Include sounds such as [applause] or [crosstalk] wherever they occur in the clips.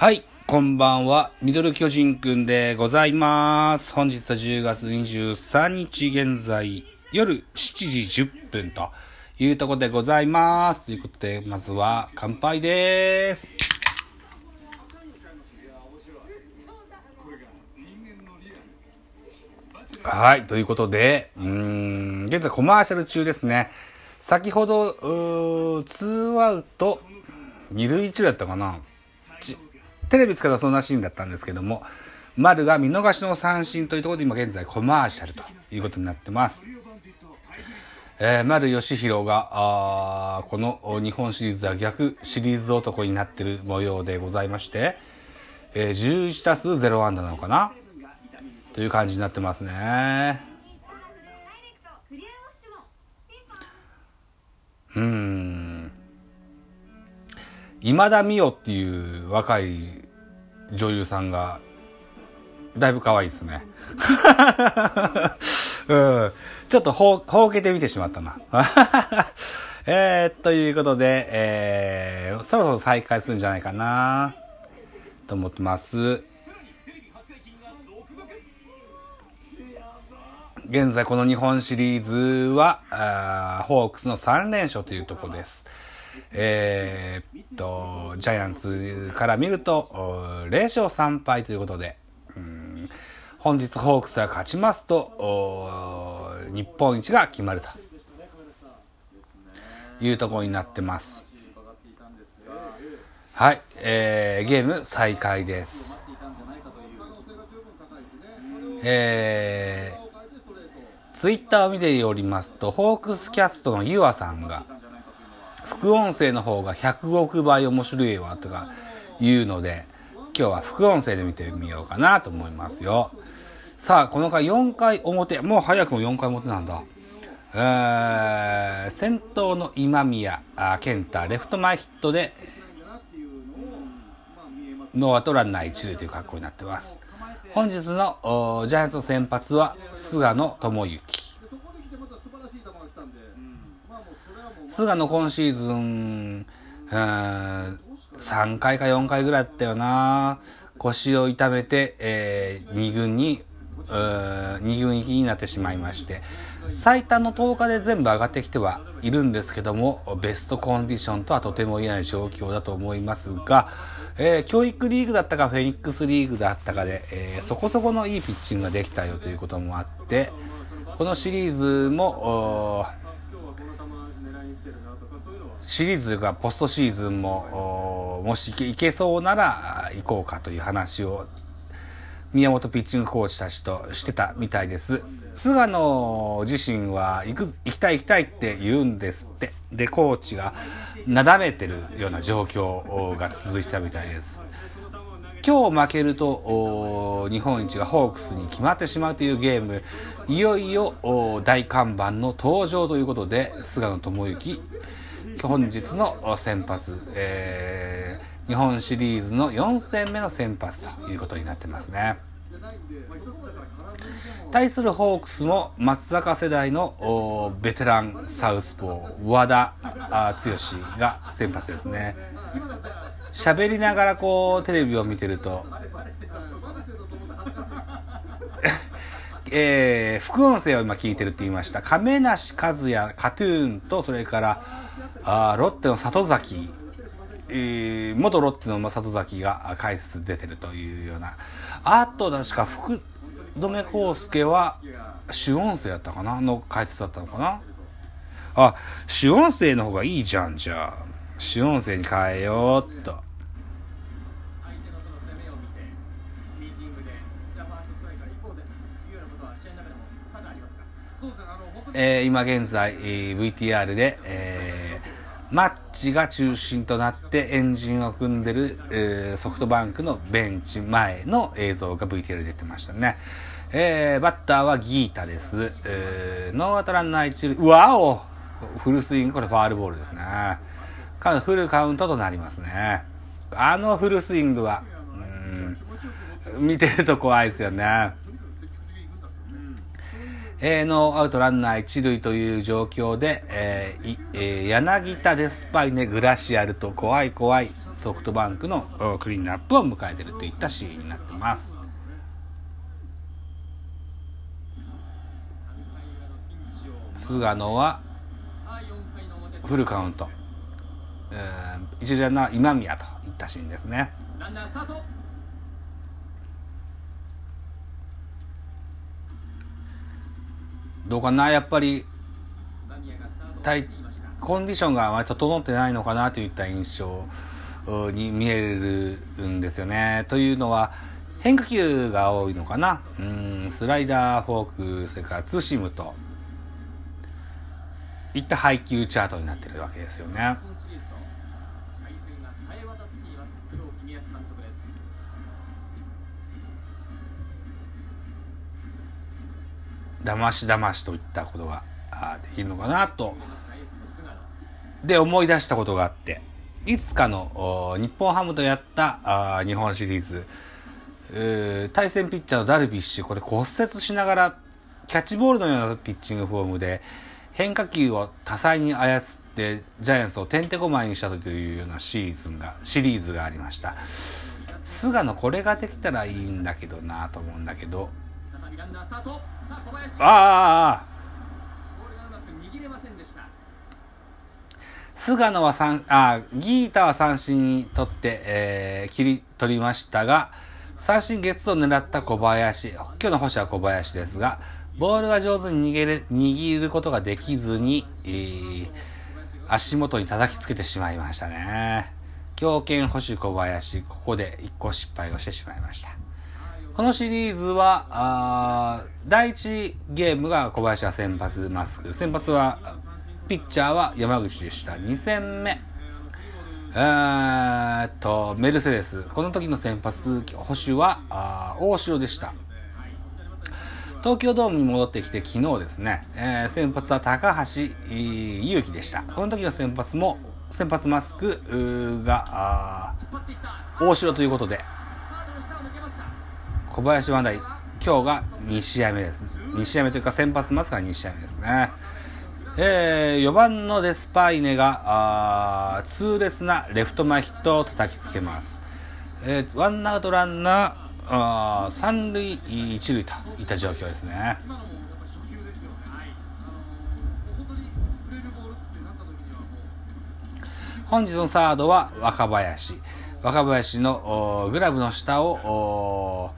はい、こんばんは。ミドル巨人くんでございます。本日は10月23日現在夜7時10分というところでございます。ということで、まずは乾杯です。はい、ということで、うーん、現在コマーシャル中ですね。先ほど、うーツーアウト、二塁一塁だったかな。ちテレビつけたらそんなシーンだったんですけども、丸が見逃しの三振というところで今現在コマーシャルということになってます。えー、丸義弘が、あーこの日本シリーズでは逆シリーズ男になってる模様でございまして、えー、11打数0安打なのかな？という感じになってますね。うーん。今田美桜っていう若い女優さんが、だいぶ可愛いですね。[laughs] うん。ちょっとほう、ほうけてみてしまったな。[laughs] えー、ということで、えー、そろそろ再開するんじゃないかなと思ってます。現在この日本シリーズは、あーホークスの3連勝というとこです。えーっと、ジャイアンツから見ると、0勝3敗ということで、うん本日ホークスが勝ちますと、日本一が決まるというところになってます。はい、えー、ゲーム再開です。えー、ツイッターを見ておりますと、ホークスキャストのユアさんが、副音声の方が100億倍面白いわとか言うので、今日は副音声で見てみようかなと思いますよ。さあ、この回4回表、もう早くも4回表なんだ。えー、先頭の今宮健太、レフト前ヒットで、ノーアウトランナー一塁という格好になってます。本日のジャイアンツの先発は菅野智之。菅野今シーズン、うん3回か4回ぐらいだったよな。腰を痛めて、えー、2軍に、う2軍行きになってしまいまして、最多の10日で全部上がってきてはいるんですけども、ベストコンディションとはとても言えない状況だと思いますが、えー教育リーグだったかフェニックスリーグだったかで、えーそこそこのいいピッチングができたよということもあって、このシリーズも、シリーズというかポストシーズンも、もしいけそうなら行こうかという話を宮本ピッチングコーチたちとしてたみたいです。菅野自身は行く、行きたい行きたいって言うんですって。で、コーチがなだめてるような状況が続いたみたいです。今日負けると、日本一がホークスに決まってしまうというゲーム、いよいよ大看板の登場ということで、菅野智之、本日の先発、えー日本シリーズの4戦目の先発ということになってますね。対するホークスも松坂世代のベテランサウスポー和田剛が先発ですね喋りながらこうテレビを見てると [laughs] えー副音声を今聞いてるって言いました亀梨和也カトゥーンとそれからあーロッテの里崎えー元ロッテの里崎が解説出てるというような。あと、確か福留孝介は主音声だったかな？の解説だったのかな？あ、主音声の方がいいじゃん、じゃあ。主音声に変えようっと。えー今現在、えー VTR で、えーマッチが中心となってエンジンを組んでる、えーソフトバンクのベンチ前の映像が VTR で出てましたね。えーバッターはギータです。えーノーアウトランナー一塁、うわおフルスイング、これファールボールですね。かフルカウントとなりますね。あのフルスイングは、うん見てると怖いですよね。えーノーアウトランナー一塁という状況で、えーえー柳田デスパイネグラシアルと怖い怖いソフトバンクのクリーンアップを迎えているといったシーンになってます。菅野はフルカウント、えー、一塁ランナー今宮といったシーンですね。どうかなやっぱりコンディションがあまり整ってないのかなといった印象に見えるんですよね。というのは変化球が多いのかなうんスライダーフォークそれからツーシームといった配球チャートになってるわけですよね。だましだましといったことができるのかなと。で、思い出したことがあって、いつかの日本ハムとやった日本シリーズ、対戦ピッチャーのダルビッシュ、これ骨折しながらキャッチボールのようなピッチングフォームで変化球を多彩に操ってジャイアンツをてんてこまいにしたというようなシリーズが、シリーズがありました。菅野これができたらいいんだけどなと思うんだけど、ああ菅野は三、あギータは三振に取って、えー、切り取りましたが、三振ゲッツを狙った小林。今日の星は小林ですが、ボールが上手に逃げる、握ることができずに、えー、足元に叩きつけてしまいましたね。強肩保守小林、ここで一個失敗をしてしまいました。このシリーズは、あ第1ゲームが小林は先発マスク。先発は、ピッチャーは山口でした。2戦目。えっと、メルセデス。この時の先発保守は、あ大城でした。東京ドームに戻ってきて昨日ですね、えー、先発は高橋祐希でした。この時の先発も、先発マスクが、大城ということで、小林万代、今日が2試合目です。2試合目というか先発マスが2試合目ですね。えー、4番のデスパイネが、あ痛烈なレフト前ヒットを叩きつけます。えー、ワンアウトランナー、あー三塁一塁といった状況ですね。本日のサードは若林。若林のグラブの下を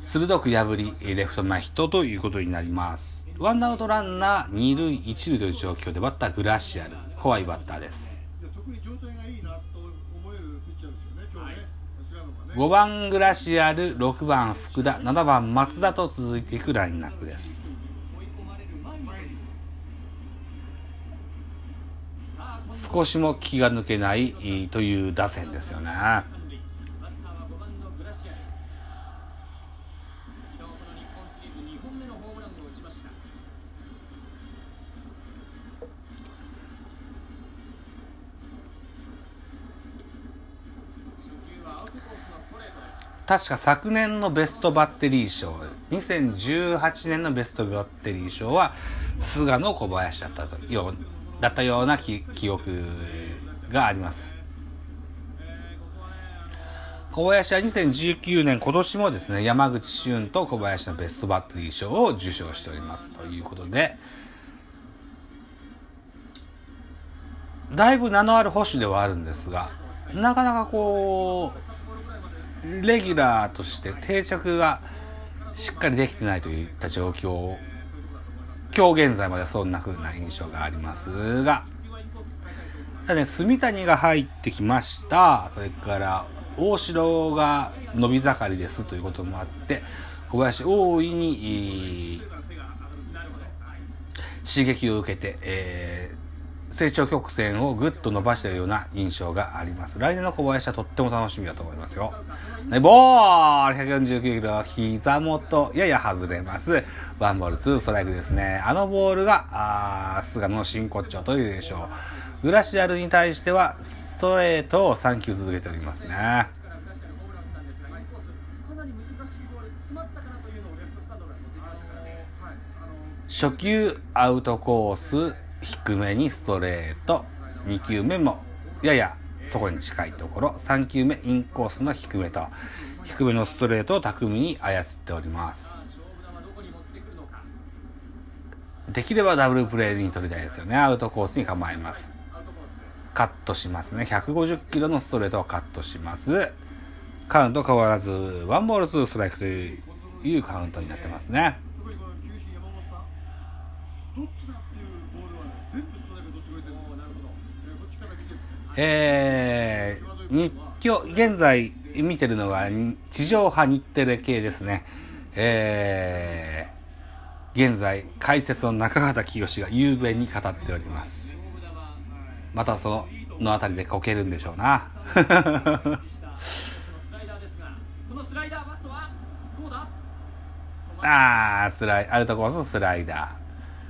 鋭く破り、レフト前ヒットということになります。ワンアウトランナー、二塁、一塁という状況でバッターグラシアル。怖いバッターです。5番グラシアル、6番福田、7番松田と続いていくラインナップです。少しも気が抜けないという打線ですよね。確か昨年のベストバッテリー賞、2018年のベストバッテリー賞は、菅野小林だったとよだったような記憶があります。小林は2019年、今年もですね、山口俊と小林のベストバッテリー賞を受賞しております。ということで、だいぶ名のある保守ではあるんですが、なかなかこう、レギュラーとして定着がしっかりできてないといった状況今日現在までそんな風な印象がありますが、ただね、住谷が入ってきました。それから、大城が伸び盛りですということもあって、小林大いに、刺激を受けて、えー成長曲線をぐっと伸ばしているような印象があります。来年の小林はとっても楽しみだと思いますよ。ボール !149 キロ、膝元、やや外れます。ワンボールツーストライクですね。あのボールが、あ菅野の真骨頂というでしょう。グラシアルに対しては、ストレートを3球続けておりますね。初球アウトコース低めにストレート2球目もややそこに近いところ、3球目、インコースの低めと、低めのストレートを巧みに操っております。できればダブルプレーに取りたいですよね。アウトコースに構えます。カットしますね。150キロのストレートをカットします。カウント変わらず、ワンボールツーストライクというカウントになってますね。えー、日今日、現在見てるのは地上波日テレ系ですね。えー、現在解説の中畑清が雄弁に語っております。またその、のあたりでこけるんでしょうな。[laughs] ああ、スライ、アウトコーススライダ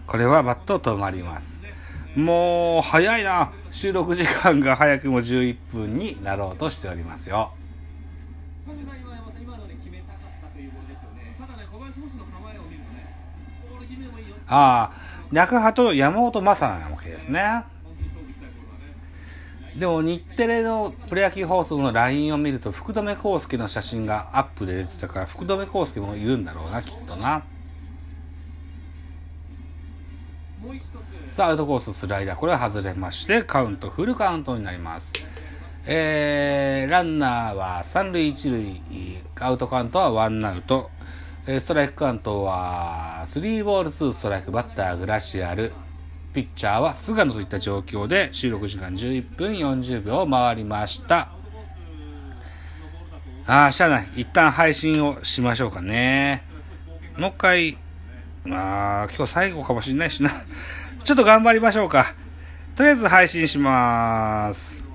ー。これはバット止まります。もう、早いな。収録時間が早くも11分になろうとしておりますよ。ああ、中派と山本昌なわけですね。でも日テレのプロ野球放送の LINE を見ると福留孝介の写真がアップで出てたから福留孝介もいるんだろうなきっとなさあアウトコーススライダーこれは外れましてカウントフルカウントになりますえー、ランナーは三塁一塁アウトカウントはワンアウトストライクカウントは3ボール2ストライクバッターグラシアルピッチャーは菅野といった状況で収録時間11分40秒を回りました。ああ、しゃあない。一旦配信をしましょうかね。もう一回、まあ、今日最後かもしんないしな。ちょっと頑張りましょうか。とりあえず配信します。